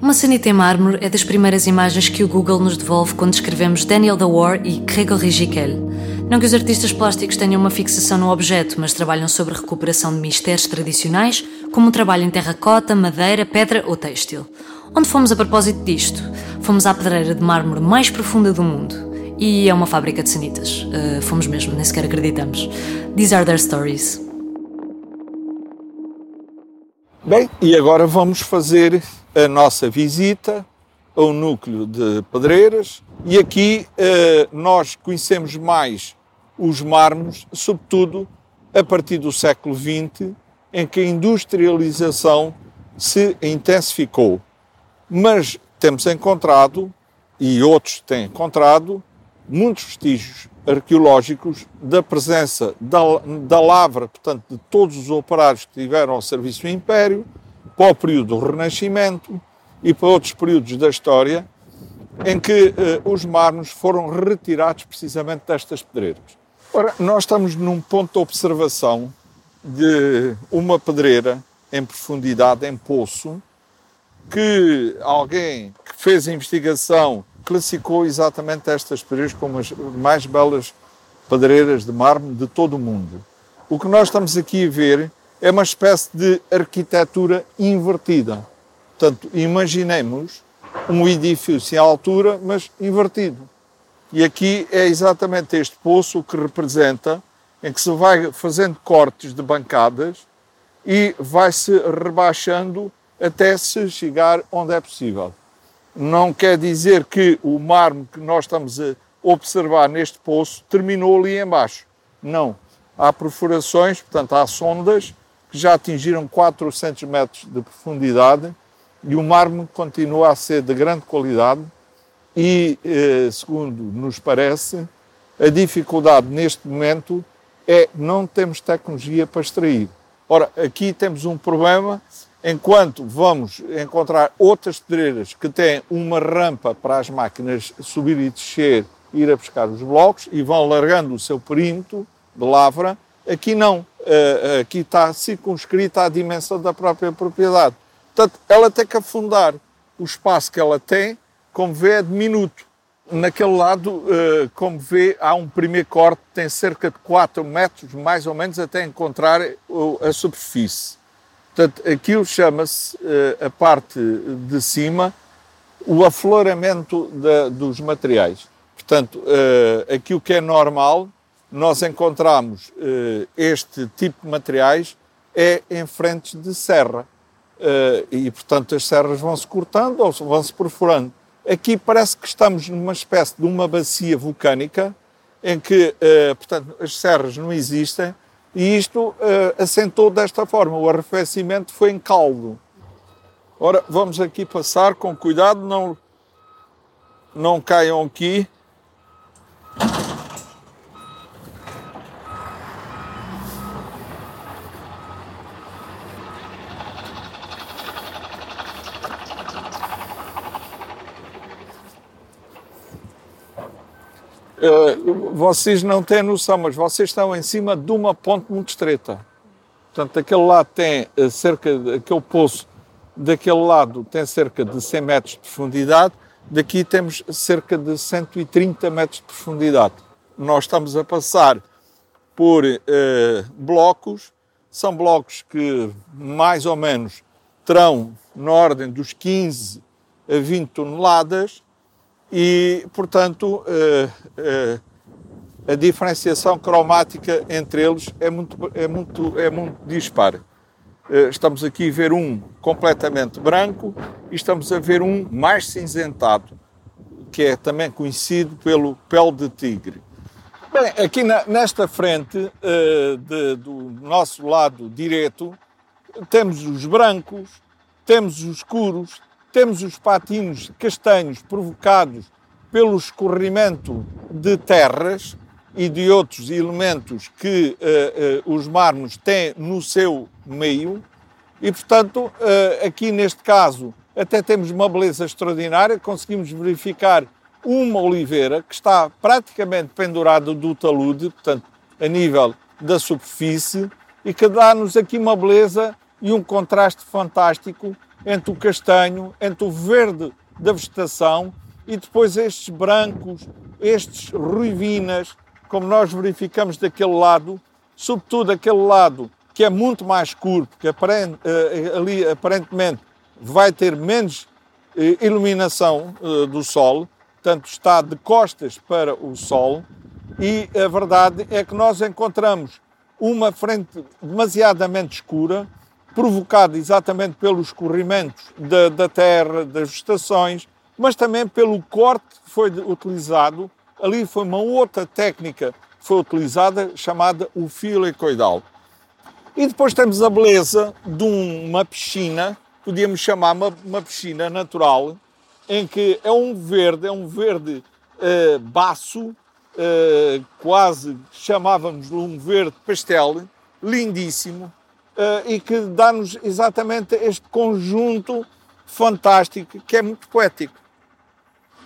Uma sanita em mármore é das primeiras imagens que o Google nos devolve quando escrevemos Daniel Dewar e Gregory Giquel. Não que os artistas plásticos tenham uma fixação no objeto, mas trabalham sobre a recuperação de mistérios tradicionais, como um trabalho em terracota, madeira, pedra ou têxtil. Onde fomos a propósito disto? Fomos à pedreira de mármore mais profunda do mundo. E é uma fábrica de sanitas. Uh, fomos mesmo, nem sequer acreditamos. These are their stories. Bem, e agora vamos fazer a nossa visita ao núcleo de Pedreiras e aqui eh, nós conhecemos mais os mármores, sobretudo a partir do século XX, em que a industrialização se intensificou. Mas temos encontrado, e outros têm encontrado, muitos vestígios arqueológicos da presença da, da lavra, portanto, de todos os operários que tiveram ao serviço do Império, para o período do Renascimento e para outros períodos da história, em que eh, os mármores foram retirados precisamente destas pedreiras. Ora, nós estamos num ponto de observação de uma pedreira em profundidade, em poço, que alguém que fez a investigação classificou exatamente estas pedreiras como as mais belas pedreiras de mármore de todo o mundo. O que nós estamos aqui a ver é uma espécie de arquitetura invertida. Portanto, imaginemos um edifício em altura, mas invertido. E aqui é exatamente este poço que representa, em que se vai fazendo cortes de bancadas e vai-se rebaixando até se chegar onde é possível não quer dizer que o mármore que nós estamos a observar neste poço terminou ali embaixo. Não. Há perfurações, portanto, há sondas que já atingiram 400 metros de profundidade e o mármore continua a ser de grande qualidade e, eh, segundo nos parece, a dificuldade neste momento é não temos tecnologia para extrair. Ora, aqui temos um problema enquanto vamos encontrar outras pedreiras que têm uma rampa para as máquinas subir e descer, ir a pescar os blocos e vão largando o seu perímetro de lavra, aqui não. Eh, aqui está circunscrita a dimensão da própria propriedade. Portanto, ela tem que afundar. O espaço que ela tem, como vê, é diminuto. Naquele lado, eh, como vê, há um primeiro corte, tem cerca de 4 metros, mais ou menos, até encontrar a superfície. Portanto, aquilo chama-se, uh, a parte de cima, o afloramento da, dos materiais. Portanto, uh, aquilo que é normal, nós encontramos uh, este tipo de materiais é em frentes de serra. E, portanto, as serras vão-se cortando ou vão-se perfurando. Aqui parece que estamos numa espécie de uma bacia vulcânica em que, portanto, as serras não existem, e isto uh, assentou desta forma, o arrefecimento foi em caldo. Ora, vamos aqui passar com cuidado, não, não caiam aqui. Uh, vocês não têm noção, mas vocês estão em cima de uma ponte muito estreita. Portanto, aquele lado tem uh, cerca de, aquele poço daquele lado tem cerca de 100 metros de profundidade, daqui temos cerca de 130 metros de profundidade. Nós estamos a passar por uh, blocos, são blocos que mais ou menos terão na ordem dos 15 a 20 toneladas, e, portanto, eh, eh, a diferenciação cromática entre eles é muito, é muito, é muito dispar. Eh, estamos aqui a ver um completamente branco e estamos a ver um mais cinzentado, que é também conhecido pelo pele de tigre. Bem, aqui na, nesta frente, de, do nosso lado direito, temos os brancos, temos os escuros, temos os patinhos castanhos provocados pelo escorrimento de terras e de outros elementos que uh, uh, os mármores têm no seu meio, e portanto, uh, aqui neste caso, até temos uma beleza extraordinária, conseguimos verificar uma oliveira que está praticamente pendurada do talude, portanto, a nível da superfície, e que dá-nos aqui uma beleza e um contraste fantástico entre o castanho, entre o verde da vegetação e depois estes brancos, estes ruivinas, como nós verificamos daquele lado, sobretudo aquele lado que é muito mais escuro, porque eh, ali aparentemente vai ter menos eh, iluminação eh, do Sol, portanto está de costas para o Sol, e a verdade é que nós encontramos uma frente demasiadamente escura, provocada exatamente pelos escorrimentos da, da terra, das estações, mas também pelo corte que foi utilizado. Ali foi uma outra técnica que foi utilizada, chamada o fio helicoidal. E depois temos a beleza de uma piscina, podíamos chamar uma, uma piscina natural, em que é um verde, é um verde uh, baço, uh, quase chamávamos-lhe um verde pastel, lindíssimo, e que dá-nos exatamente este conjunto fantástico que é muito poético.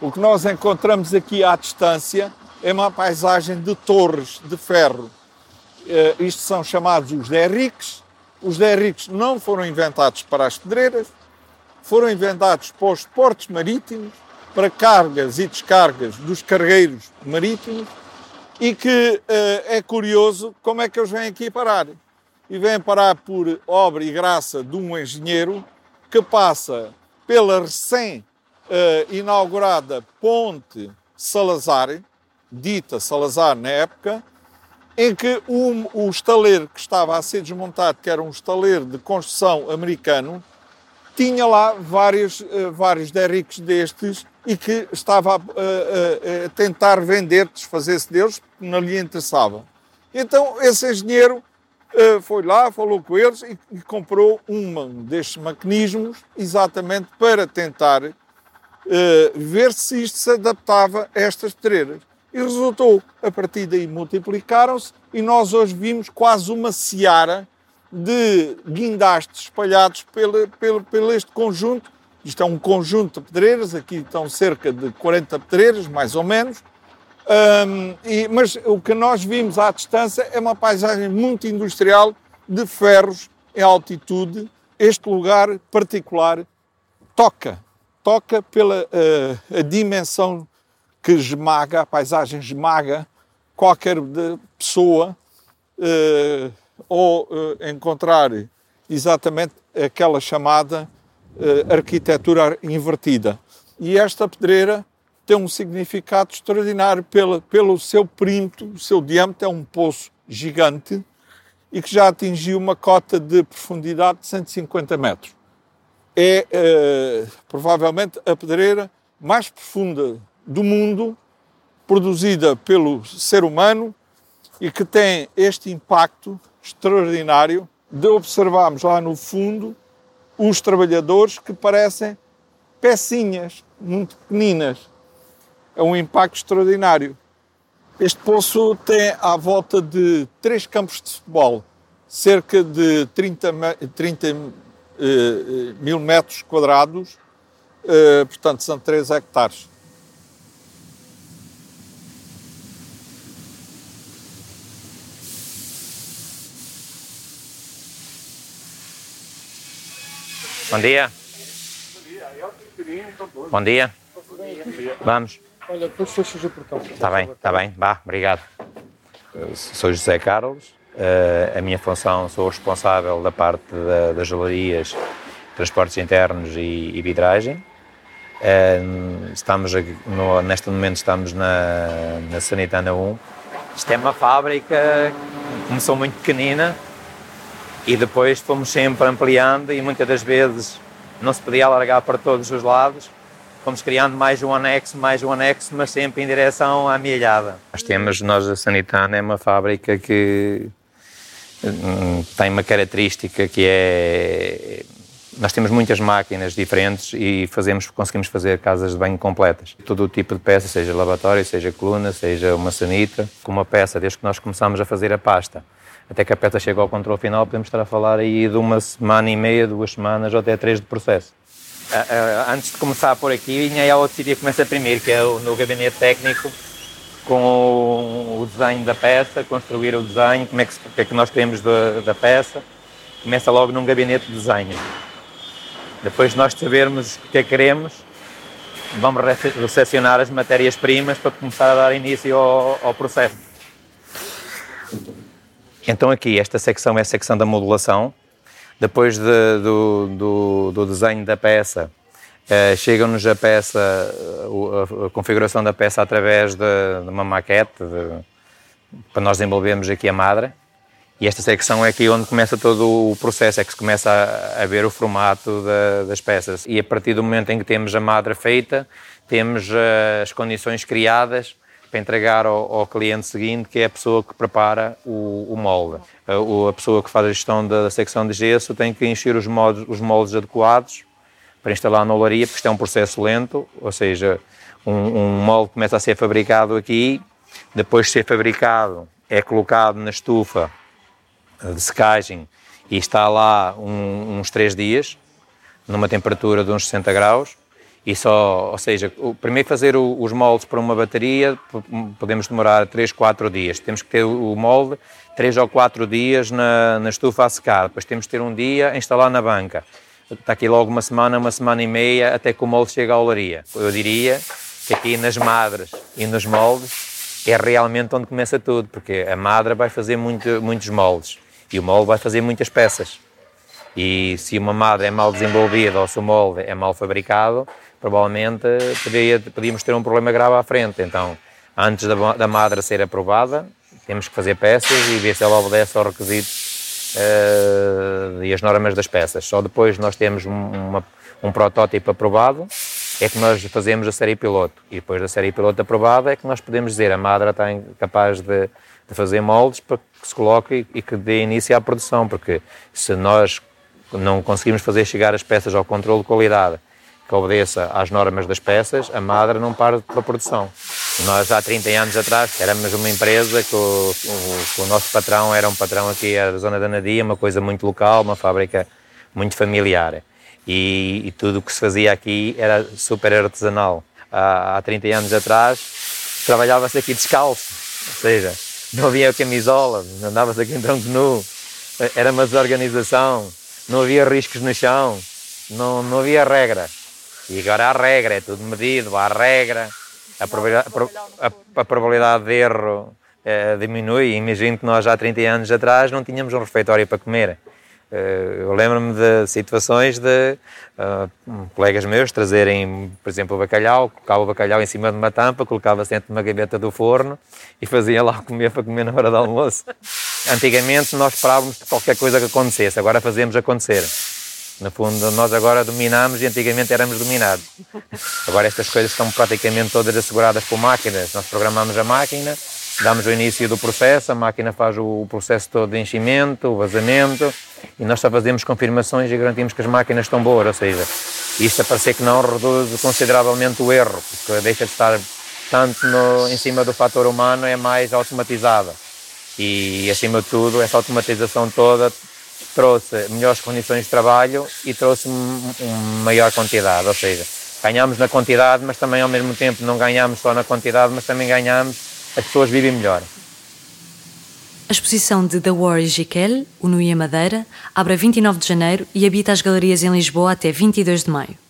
O que nós encontramos aqui à distância é uma paisagem de torres de ferro. Uh, isto são chamados os derriques. Os derriques não foram inventados para as pedreiras, foram inventados para os portos marítimos para cargas e descargas dos cargueiros marítimos e que uh, é curioso como é que eles vêm aqui parar. E vêm parar por obra e graça de um engenheiro que passa pela recém-inaugurada uh, Ponte Salazar, dita Salazar na época, em que o, o estaleiro que estava a ser desmontado, que era um estaleiro de construção americano, tinha lá vários, uh, vários derricos destes e que estava a, a, a tentar vender, desfazer-se deles, porque não lhe interessava. Então esse engenheiro foi lá, falou com eles e, e, comprou um destes mecanismos exatamente para tentar uh, ver se isto se adaptava a estas pedreiras. E resultou. A partir daí multiplicaram-se e nós hoje vimos quase uma seara de guindastes espalhados pelo, pelo, pelo este conjunto isto é um conjunto de pedreiras, aqui estão cerca de 40 pedreiras, mais ou menos. Um, e, mas o que nós vimos à distância é uma paisagem muito industrial de ferros em altitude. Este lugar particular toca, toca pela uh, dimensão que esmaga, a paisagem esmaga qualquer pessoa uh, ou uh, encontrar exatamente aquela chamada uh, arquitetura invertida. E esta pedreira tem um significado extraordinário pela, pelo seu perímetro, o seu diâmetro é um poço gigante e que já atingiu uma cota de profundidade de 150 metros. É uh, provavelmente a pedreira mais profunda do mundo, produzida pelo ser humano e que tem este impacto extraordinário de observarmos lá no fundo os trabalhadores que parecem pecinhas muito pequeninas. É um impacto extraordinário. Este poço tem à volta de três campos de futebol, cerca de 30, 30 uh, mil metros quadrados, uh, portanto são 3 hectares. Bom dia. Bom dia. Vamos. Olha, depois fechas o portão. Está bem, está bem. Vá, obrigado. Sou José Carlos. Eh, a minha função, sou responsável da parte da, das gelarias, transportes internos e, e vidragem. Eh, estamos, no, neste momento, estamos na, na Sanitana 1. Isto é uma fábrica que começou muito pequenina, e depois fomos sempre ampliando e muitas das vezes não se podia alargar para todos os lados. Fomos criando mais um anexo, mais um anexo, mas sempre em direção à milhada. Nós temos, nós a Sanitana é uma fábrica que hum, tem uma característica que é nós temos muitas máquinas diferentes e fazemos, conseguimos fazer casas de banho completas. Todo o tipo de peça, seja lavatório, seja coluna, seja uma sanita, com uma peça, desde que nós começamos a fazer a pasta até que a peça chega ao controle final, podemos estar a falar aí de uma semana e meia, duas semanas ou até três de processo. Antes de começar por aqui, sítio que começa primeiro, que é no gabinete técnico, com o desenho da peça, construir o desenho, como é que, o que, é que nós queremos da, da peça. Começa logo num gabinete de desenho. Depois de nós sabermos o que é que queremos, vamos recepcionar as matérias-primas para começar a dar início ao, ao, processo. Então aqui, esta secção é a secção da modulação. Depois de, do, do, do, desenho da peça, eh, chega-nos a peça, a, a, configuração da peça através de, de uma maquete, de, para nós desenvolvermos aqui a madre. E esta secção é aqui onde começa todo o processo, é que se começa a, a ver o formato da, das peças. E a partir do momento em que temos a madre feita, temos uh, as condições criadas para entregar ao, ao, cliente seguinte, que é a pessoa que prepara o, o molde. A, a, pessoa que faz a gestão da secção de gesso tem que encher os moldes, os moldes adequados para instalar na olaria, porque isto é um processo lento, ou seja, um, um molde começa a ser fabricado aqui, depois de ser fabricado é colocado na estufa de secagem e está lá um, uns 3 dias, numa temperatura de uns 60 graus, e só, ou seja, o, primeiro fazer o, os moldes para uma bateria podemos demorar 3, 4 dias. Temos que ter o molde 3 ou 4 dias na, na estufa a secar, depois temos que ter um dia a instalar na banca. Está aqui logo uma semana, uma semana e meia, até que o molde chega à olaria. Eu diria que aqui nas madres e nos moldes é realmente onde começa tudo, porque a madre vai fazer muito, muitos moldes e o molde vai fazer muitas peças. E se uma madre é mal desenvolvida ou se o molde é mal fabricado, provavelmente poderia, podíamos ter um problema grave à frente. Então, antes da, da madre ser aprovada, temos que fazer peças e ver se ela obedece aos requisitos uh, e as normas das peças. Só depois nós temos um, uma, um protótipo aprovado é que nós fazemos a série piloto. E depois da série piloto aprovada é que nós podemos dizer a madre está capaz de, de fazer moldes para que se coloque e que dê início à produção, porque se nós não conseguimos fazer chegar as peças ao controle de qualidade que obedeça às normas das peças, a Madra não para a produção. Nós, há 30 anos atrás, éramos uma empresa que o, o, o nosso patrão era um patrão aqui da zona da Nadia, uma coisa muito local, uma fábrica muito familiar. E, e tudo o que se fazia aqui era super artesanal. Há, há 30 anos atrás, trabalhava-se aqui descalço, ou seja, não havia camisola, andava-se aqui em tronco nu, era uma desorganização, não havia riscos no chão, não, não havia regra. E agora há regra, é tudo medido, há regra, a probabilidade, a, a probabilidade de erro é, diminui. Imagino que nós há 30 anos atrás não tínhamos um refeitório para comer. Eh, eu lembro-me de situações de uh, colegas meus trazerem, por exemplo, o bacalhau, colocava o bacalhau em cima de uma tampa, colocava-se dentro de uma gaveta do forno e fazia lá comer para comer na hora do almoço. Antigamente nós esperávamos qualquer coisa que acontecesse, agora fazemos acontecer. No fundo, nós agora dominamos e antigamente éramos dominados. Agora estas coisas estão praticamente todas asseguradas por máquinas. Nós programamos a máquina, damos o início do processo, a máquina faz o processo todo de enchimento, vazamento, e nós só fazemos confirmações e garantimos que as máquinas estão boas, ou seja, isto a parecer que não reduz consideravelmente o erro, porque deixa de estar tanto no, em cima do fator humano, é mais automatizada. E, acima de tudo, essa automatização toda trouxe melhores condições de trabalho e trouxe uma maior quantidade, ou seja, ganhamos na quantidade, mas também ao mesmo tempo não ganhamos só na quantidade, mas também ganhamos, as pessoas vivem melhor. A exposição de The War e Giquel, o Nui Madeira, abre a 29 de janeiro e habita as galerias em Lisboa até 22 de maio.